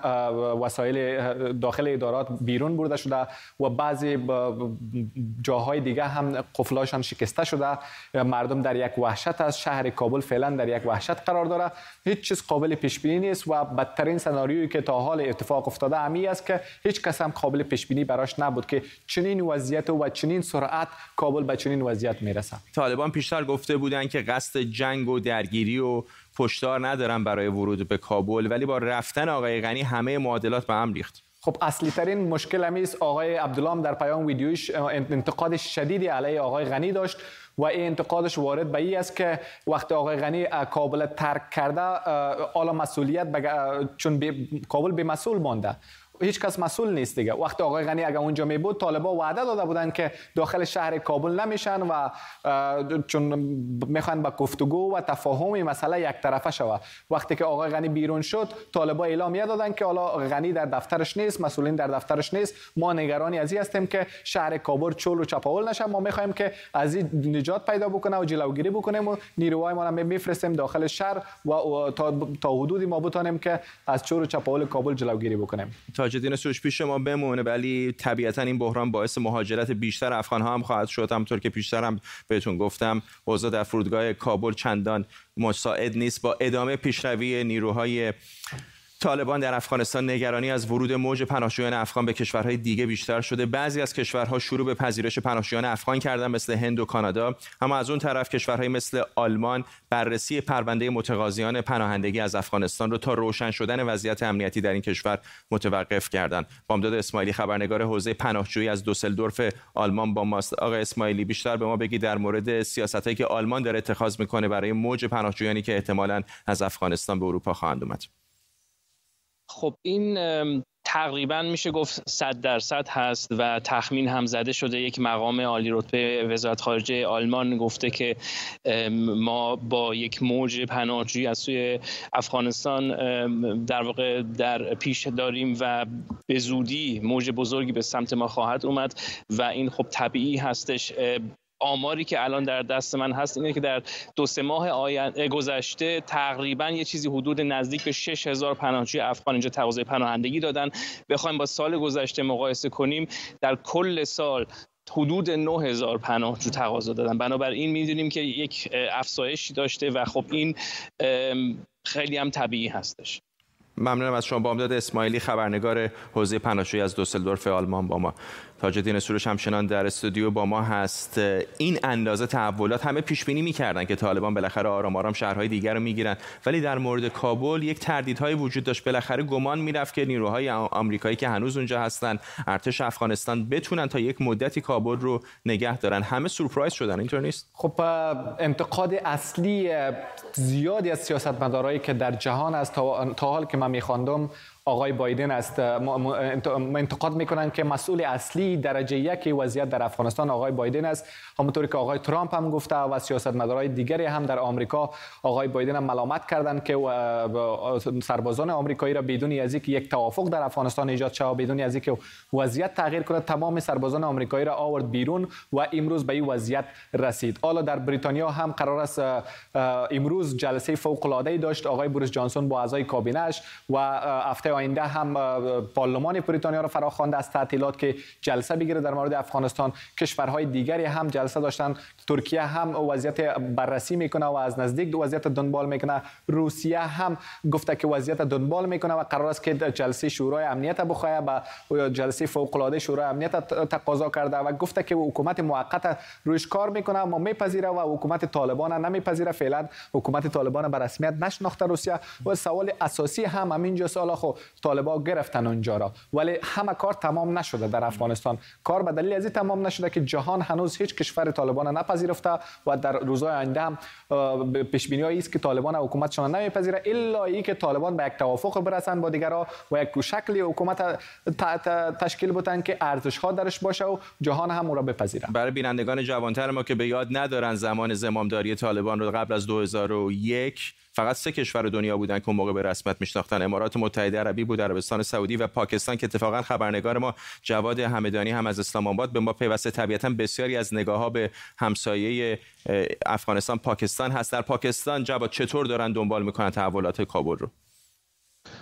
وسایل داخل ادارات بیرون برده شده و بعضی جاهای دیگه هم قفلاشان شکسته شده. مردم در یک وحشت از شهر کابل فعلا در یک وحشت قرار داره. هیچ چیز قابل پیش بینی نیست و بدترین سناریویی که تا حال اتفاق افتاده امی است که هیچ کس هم قابل پیش بینی براش نبود که چنین وضعیت و چنین سرعت کابل به چنین وضعیت می‌رسه طالبان پیشتر گفته بودند که قصد جنگ و درگیری و پشتار ندارن برای ورود به کابل ولی با رفتن آقای غنی همه معادلات به هم ریخت. خب اصلی ترین مشکل همیست آقای عبدالله در پیام ویدیوش انتقاد شدیدی علیه آقای غنی داشت و این انتقادش وارد به این است که وقتی آقای غنی کابل ترک کرده حالا مسئولیت چون کابل به مسئول مانده. هیچ کس مسئول نیست دیگه. وقتی آقای غنی اگر اونجا می بود طالبا وعده داده بودن که داخل شهر کابل نمیشن و چون می‌خوان با گفتگو و تفاهم مسئله یک طرفه شود. وقتی که آقای غنی بیرون شد طالبا اعلامیه دادن که حالا غنی در دفترش نیست مسئولین در دفترش نیست. ما نگرانی از این هستیم که شهر کابل چول و چپاول نشه. ما می‌خوایم که از این نجات پیدا بکنه و جلوگیری بکنیم و نیروهای ما میفرستیم داخل شهر و تا, حدودی ما بتونیم که از چول و چپاول کابل جلوگیری بکنیم. تاجدین سوش پیش ما بمونه ولی طبیعتا این بحران باعث مهاجرت بیشتر افغان ها هم خواهد شد. همونطور که پیشتر هم بهتون گفتم اوضاع در فرودگاه کابل چندان مساعد نیست. با ادامه پیشروی نیروهای طالبان در افغانستان نگرانی از ورود موج پناهجویان افغان به کشورهای دیگه بیشتر شده. بعضی از کشورها شروع به پذیرش پناهجویان افغان کردن مثل هند و کانادا. اما از اون طرف کشورهای مثل آلمان بررسی پرونده متقاضیان پناهندگی از افغانستان رو تا روشن شدن وضعیت امنیتی در این کشور متوقف کردند بامداد اسماعیلی خبرنگار حوزه پناهجویی از دوسلدورف آلمان با ماست. آقا اسماعیلی بیشتر به ما بگی در مورد سیاستایی که آلمان داره اتخاذ می‌کنه برای موج پناهجویانی که احتمالاً از افغانستان به اروپا خواهند اومد. خب این تقریبا میشه گفت صد درصد هست و تخمین هم زده شده. یک مقام عالی رتبه وزارت خارجه آلمان گفته که ما با یک موج پناهجویی از سوی افغانستان در واقع در پیش داریم و به زودی موج بزرگی به سمت ما خواهد اومد و این خب طبیعی هستش. آماری که الان در دست من هست اینه که در دو سه ماه آینده گذشته تقریبا یه چیزی حدود نزدیک به 6000 پناهجوی افغان اینجا تقاضای پناهندگی دادن. بخوایم با سال گذشته مقایسه کنیم در کل سال حدود 9000 پناهجو تقاضا دادن. بنابراین می‌دونیم که یک افزایشی داشته و خب این خیلی هم طبیعی هستش. ممنونم از شما بامداد اسماعیلی خبرنگار حوزه پناهجویی از دوسلدورف آلمان با ما. تاجدین سروش همچنان در استودیو با ما هست. این اندازه تحولات همه پیش بینی می‌کردن که طالبان بالاخره آرام آرام شهرهای دیگر رو می‌گیرن. ولی در مورد کابل یک تردیدهایی وجود داشت. بالاخره گمان می‌رفت که نیروهای آمریکایی که هنوز اونجا هستن ارتش افغانستان بتونن تا یک مدتی کابل رو نگه دارن. همه سورپرایز شدن اینطور نیست؟ خب انتقاد اصلی زیادی از سیاستمدارایی که در جهان است تا حال که من میخواندم آقای بایدن است. انتقاد می‌کنن که مسئول اصلی درجه یک وضعیت در افغانستان آقای بایدن است. همونطوری که آقای ترامپ هم گفته و سیاستمدارای دیگری هم در آمریکا آقای بایدن هم ملامت کردند که سربازان آمریکایی را بدون از اینکه یک توافق در افغانستان ایجاد شود بدون از اینکه وضعیت تغییر کنه تمام سربازان آمریکایی را آورد بیرون و امروز به این وضعیت رسید. حالا در بریتانیا هم قرار است امروز جلسه فوق العاده داشت. آقای بوریس جانسون با اعضای کابینش و هفته آینده هم پارلمان بریتانیا را فرا خوانده از تعطیلات که جلسه بگیره در مورد افغانستان. کشورهای دیگری هم جلسه داشتن. ترکیه هم وضعیت بررسی می‌کنه و از نزدیک وضعیت دنبال می‌کنه. روسیه هم گفته که وضعیت دنبال می‌کنه و قرار است که جلسه شورای امنیت بخواه با جلسه فوق العاده شورای امنیت تقاضا کرده و گفته که حکومت موقت روش کار می‌کنه اما میپذیره و حکومت طالبان نمیپذیره. فعلا حکومت طالبان به رسمیت نشناخته روسیه. و سوال اساسی هم همینجا سال خو طالبا گرفتن اونجا را. ولی همه کار تمام نشده در افغانستان. کار به دلیل از تمام نشده که جهان هنوز هیچ کشور طالبان نپذیرفته و در روزهای آینده هم پیش بینی است که طالبان حکومتشان نمیپذیره الا ای که طالبان به یک توافق برسن با دیگرها و یک شکلی حکومت تشکیل بتن که ارزش ها درش باشه و جهان هم او را بپذیره. برای بینندگان جوانتر ما که به یاد ندارن زمان زمامداری طالبان رو قبل از 2001 فقط سه کشور دنیا بودن که اون موقع به رسمیت میشناختن. امارات متحده عربی بود عربستان سعودی و پاکستان که اتفاقا خبرنگار ما جواد همدانی هم از اسلام آباد به ما پیوسته. طبیعتا بسیاری از نگاه ها به همسایه افغانستان پاکستان هست. در پاکستان جواد چطور دارن دنبال می‌کنن تحولات کابل رو؟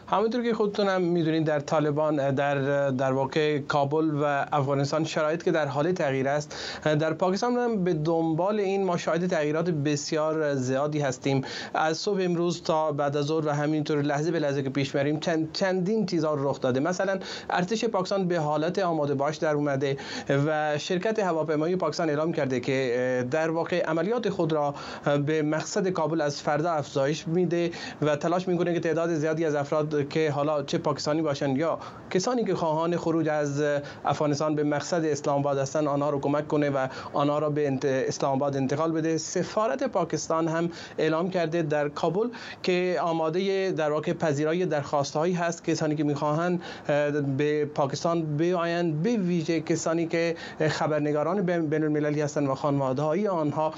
همونطور که خودتون هم می‌دونید در طالبان در در واقع کابل و افغانستان شرایط که در حال تغییر است. در پاکستان هم به دنبال این ما شاهد تغییرات بسیار زیادی هستیم. از صبح امروز تا بعد از ظهر و همینطور لحظه به لحظه که پیش بریم چند چندین چیزا رخ داده. مثلا ارتش پاکستان به حالت آماده باش در اومده و شرکت هواپیمایی پاکستان اعلام کرده که در واقع عملیات خود را به مقصد کابل از فردا افزایش میده و تلاش می‌کنه که تعداد زیادی از افراد که حالا چه پاکستانی باشند یا کسانی که خواهان خروج از افغانستان به مقصد اسلام آباد هستند آنها رو کمک کنه و آنها را به اسلام آباد انتقال بده. سفارت پاکستان هم اعلام کرده در کابل که آماده در واقع پذیرای درخواست هایی هست. کسانی که می‌خواهند به پاکستان بیایند به ویژه کسانی که خبرنگاران بین المللی هستند و خانواده های آنها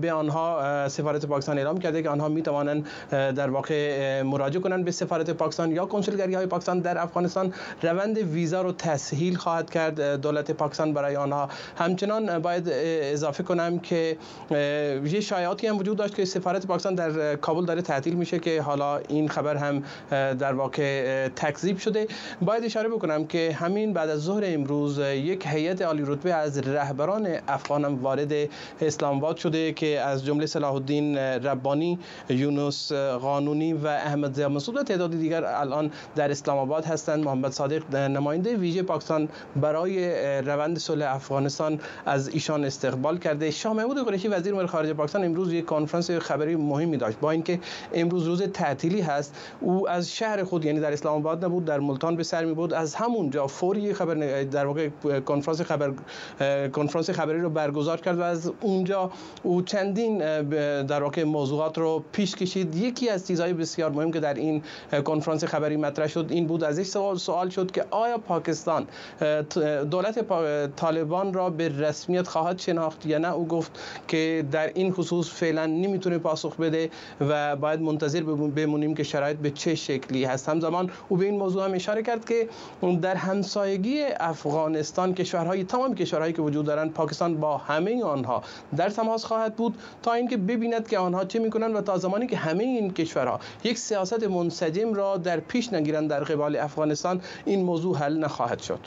به آنها سفارت پاکستان اعلام کرده که آنها می توانند در واقع مراجعه کنند به سفارت پاکستان. یا کنسولگری های پاکستان در افغانستان روند ویزا رو تسهیل خواهد کرد دولت پاکستان برای آنها. همچنان باید اضافه کنم که یه شایعاتی هم وجود داشت که سفارت پاکستان در کابل داره تعطیل میشه که حالا این خبر هم در واقع تکذیب شده. باید اشاره بکنم که همین بعد از ظهر امروز یک هیئت عالی رتبه از رهبران افغان هم وارد اسلام آباد شده که از جمله صلاح الدین ربانی یونس قانونی و احمد مسعود و تعداد دیگر الان در اسلام آباد هستند. محمد صادق نماینده ویژه پاکستان برای روند صلح افغانستان از ایشان استقبال کرده. شاه محمود قریشی وزیر امور خارجه پاکستان امروز یک کنفرانس خبری مهمی داشت با اینکه امروز روز تعطیلی هست. او از شهر خود یعنی در اسلام آباد نبود در ملتان به سر می بود از همونجا فوری خبر در واقع کنفرانس خبر کنفرانس خبری رو برگزار کرد و از اونجا او چندین در واقع موضوعات رو پیش کشید. یکی از چیزهای بسیار مهم که در این کنفرانس خبری مطرح شد. این بود از این سوال سوال شد که آیا پاکستان دولت طالبان را به رسمیت خواهد شناخت یا نه؟ او گفت که در این خصوص فعلا نمی‌تونه پاسخ بده و باید منتظر بمونیم که شرایط به چه شکلی هست. همزمان او به این موضوع هم اشاره کرد که در همسایگی افغانستان کشورهای تمام کشورهایی که وجود دارند پاکستان با همه آنها در تماس خواهد بود تا اینکه ببیند که آنها چه می‌کنند و تا زمانی که همه این کشورها یک سیاست منسجم را در پیش نگیرند در قبال افغانستان این موضوع حل نخواهد شد.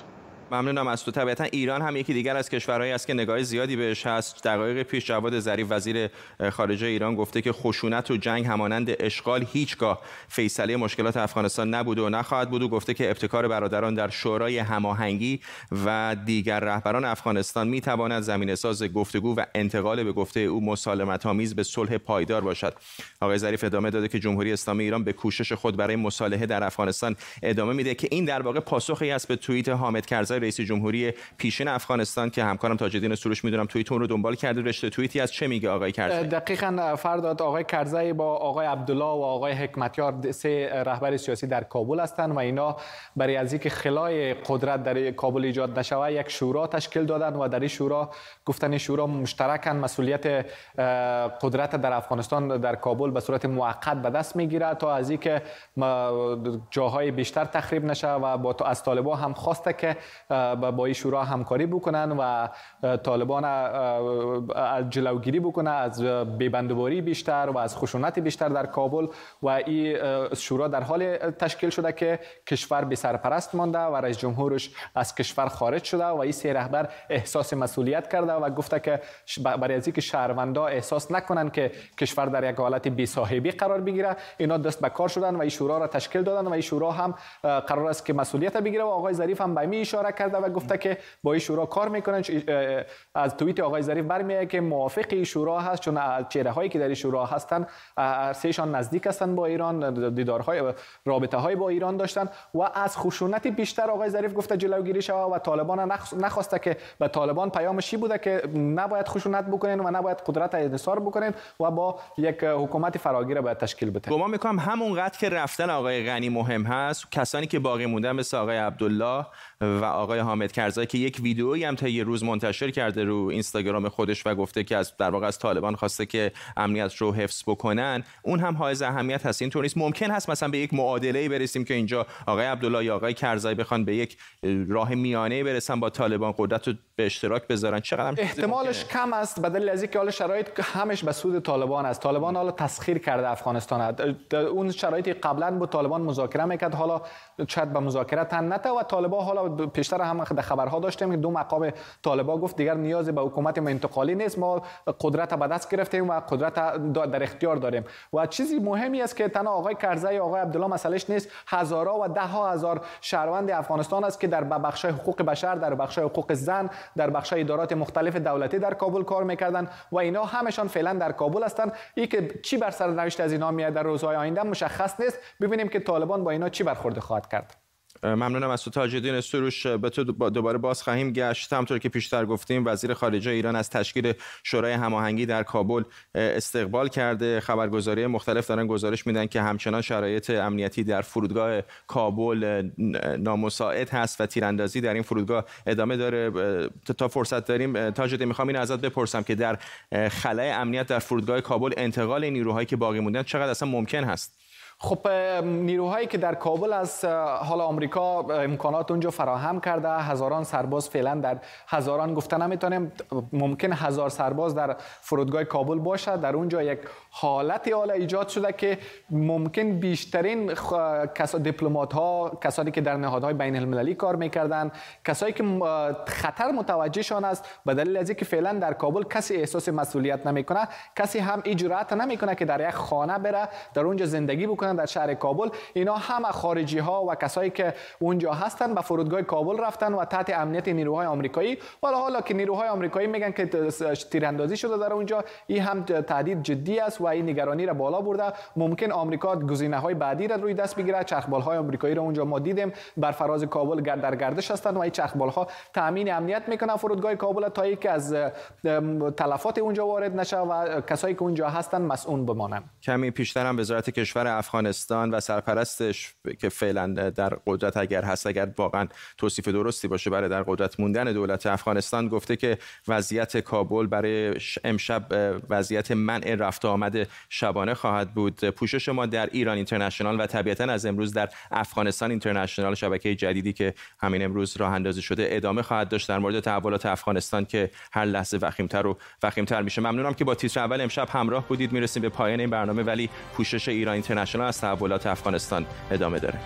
ممنونم از تو. طبیعتا ایران هم یکی دیگر از کشورهایی است که نگاه زیادی بهش هست. دقایق پیش جواد ظریف وزیر خارجه ایران گفته که خشونت و جنگ همانند اشغال هیچگاه فیصله مشکلات افغانستان نبود و نخواهد بود. و گفته که ابتکار برادران در شورای هماهنگی و دیگر رهبران افغانستان می تواند زمینه ساز گفتگو و انتقال به گفته او مسالمت آمیز به صلح پایدار باشد. آقای ظریف ادامه داده که جمهوری اسلامی ایران به کوشش خود برای مصالحه در افغانستان ادامه میده که این در واقع پاسخی است به توییت حامد کرزی رئیس جمهوری پیشین افغانستان که همکارم تاجدین سروش می‌دونم توییت اون رو دنبال کرده رشته توییتی از چه میگه آقای کرزی؟ دقیقا فرداد آقای کرزی با آقای عبدالله و آقای حکمتیار سه رهبر سیاسی در کابل هستند و اینا برای از اینکه خلای قدرت در کابل ایجاد نشوه یک شورا تشکیل دادن و در این شورا گفتن شورا مشترکن مسئولیت قدرت در افغانستان در کابل به صورت موقت به دست می‌گیره تا از اینکه جاهای بیشتر تخریب نشه و با از طالبان هم خواسته که با این شورا همکاری بکنن و طالبان از جلوگیری بکنه از بیبندواری بیشتر و از خشونت بیشتر در کابل و این شورا در حال تشکیل شده که کشور به سرپرست مانده و رئیس جمهورش از کشور خارج شده و این سه رهبر احساس مسئولیت کرده و گفته که برای از که شهروندا احساس نکنن که کشور در یک حالت بی صاحبی قرار بگیره اینا دست به کار شدن و این شورا را تشکیل دادن و این شورا هم قرار است که مسئولیت بگیره و آقای ظریف هم به می اشاره کرده و گفته که با این شورا کار می‌کنن از توییت آقای ظریف برمیاد که موافق این شورا هست چون چهره هایی که در این شورا هستن سهشان نزدیک هستن با ایران دیدارهای رابطه های با ایران داشتن و از خشونت بیشتر آقای ظریف گفته جلوگیری شود و طالبان نخواسته که به طالبان پیامش بوده که نباید خشونت بکنین و نباید قدرت انحصار بکنین و با یک حکومت فراگیر باید تشکیل بده. گمان می‌کنم همونقدر که رفتن آقای غنی مهم هست کسانی که باقی موندن مثل آقای عبدالله و آقای حامد کرزایی که یک ویدئویی هم تا یه روز منتشر کرده رو اینستاگرام خودش و گفته که از در واقع از طالبان خواسته که امنیت رو حفظ بکنن اون هم حائز اهمیت هست. اینطور نیست. ممکن هست مثلا به یک معادله برسیم که اینجا آقای عبدالله یا آقای کرزایی بخوان به یک راه میانه برسن با طالبان. قدرت رو به اشتراک بذارن. چقدر احتمالش کم است بدل از اینکه حالا شرایط همش به سود طالبان است. طالبان حالا تسخیر کرده افغانستان. اون شرایطی قبلا با طالبان مذاکره می‌کرد. حالا شاید به مذاکره تن نته و طالبان حالا پیشتر هم خبرها داشتیم. که دو مقام طالبان گفت دیگر نیازی به حکومت انتقالی نیست. ما قدرت به دست گرفتیم و قدرت در اختیار داریم. و چیزی مهمی است که تنها آقای کرزی آقای عبدالله مسئلهش نیست. هزارها و ده ها هزار شهروند افغانستان است که در بخش حقوق بشر در بخش حقوق زن در بخش ادارات مختلف دولتی در کابل کار می‌کردن و اینا همشان فعلا در کابل هستند ای که چی بر سر نوشت از اینا میاد در روزهای آینده مشخص نیست. ببینیم که طالبان با اینا چی برخورد خواهد کرد. ممنونم از تو تاجدین سروش. به تو دوباره باز خواهیم گشت. همطور که پیشتر گفتیم وزیر خارجه ایران از تشکیل شورای هماهنگی در کابل استقبال کرده. خبرگزاری مختلف دارن گزارش میدن که همچنان شرایط امنیتی در فرودگاه کابل نامساعد هست و تیراندازی در این فرودگاه ادامه داره. تا فرصت داریم تاجدین می‌خوام این ازت بپرسم که در خلای امنیت در فرودگاه کابل انتقال نیروهایی که باقی موندن چقدر اصلا ممکن هست؟ خب نیروهایی که در کابل از حال آمریکا امکانات اونجا فراهم کرده. هزاران سرباز فعلا در هزاران گفته نمی‌تونیم. ممکن هزار سرباز در فرودگاه کابل باشه در اونجا یک حالت حال ایجاد شده که ممکن بیشترین کسا دیپلمات ها کسانی که در نهادهای بین المللی کار می‌کردن کسایی که خطر متوجهشان است به دلیل از اینکه فعلا در کابل کسی احساس مسئولیت نمی‌کنه کسی هم اجرات نمی‌کنه که در یک خانه بره در اونجا زندگی بکنه. در شهر کابل. اینا همه خارجی ها و کسایی که اونجا هستن به فرودگاه کابل رفتن و تحت امنیت نیروهای آمریکایی. ولی حالا که نیروهای آمریکایی میگن که تیراندازی شده در اونجا این هم تهدید جدی است و این نگرانی را بالا برده. ممکن آمریکا گزینه های بعدی را روی دست بگیره چرخبال های آمریکایی را اونجا ما دیدیم. بر فراز کابل در گردش هستند و این چرخبال ها تامین امنیت می‌کنن. فرودگاه کابل تا اینکه از تلفات اونجا وارد نشه و کسایی که اونجا هستن مسئول بمانند کمی پیشتر هم وزارت کشور افغانستان و سرپرستش که فعلا در قدرت اگر هست اگر واقعا توصیف درستی باشه برای در قدرت موندن دولت افغانستان گفته که وضعیت کابل برای امشب وضعیت منع رفت آمد شبانه خواهد بود. پوشش ما در ایران اینترنشنال و طبیعتا از امروز در افغانستان اینترنشنال شبکه جدیدی که همین امروز راه اندازی شده ادامه خواهد داشت در مورد تحولات افغانستان که هر لحظه وخیمتر و وخیمتر میشه. ممنونم که با تیتر اول امشب همراه بودید. می‌رسیم به پایان این برنامه ولی پوشش ایران اینترنشنال از تحولات افغانستان ادامه داره.